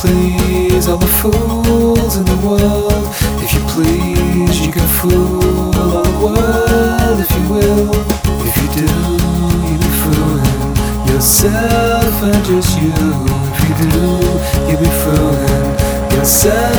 please all the fools in the world. If you please, you can fool yourself and just you. If you do, you'll be fooling yourself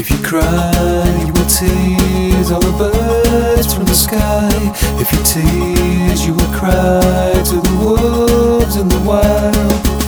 If you cry, you will tease all the birds from the sky. If you tease, you will cry to the wolves in the wild.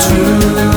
to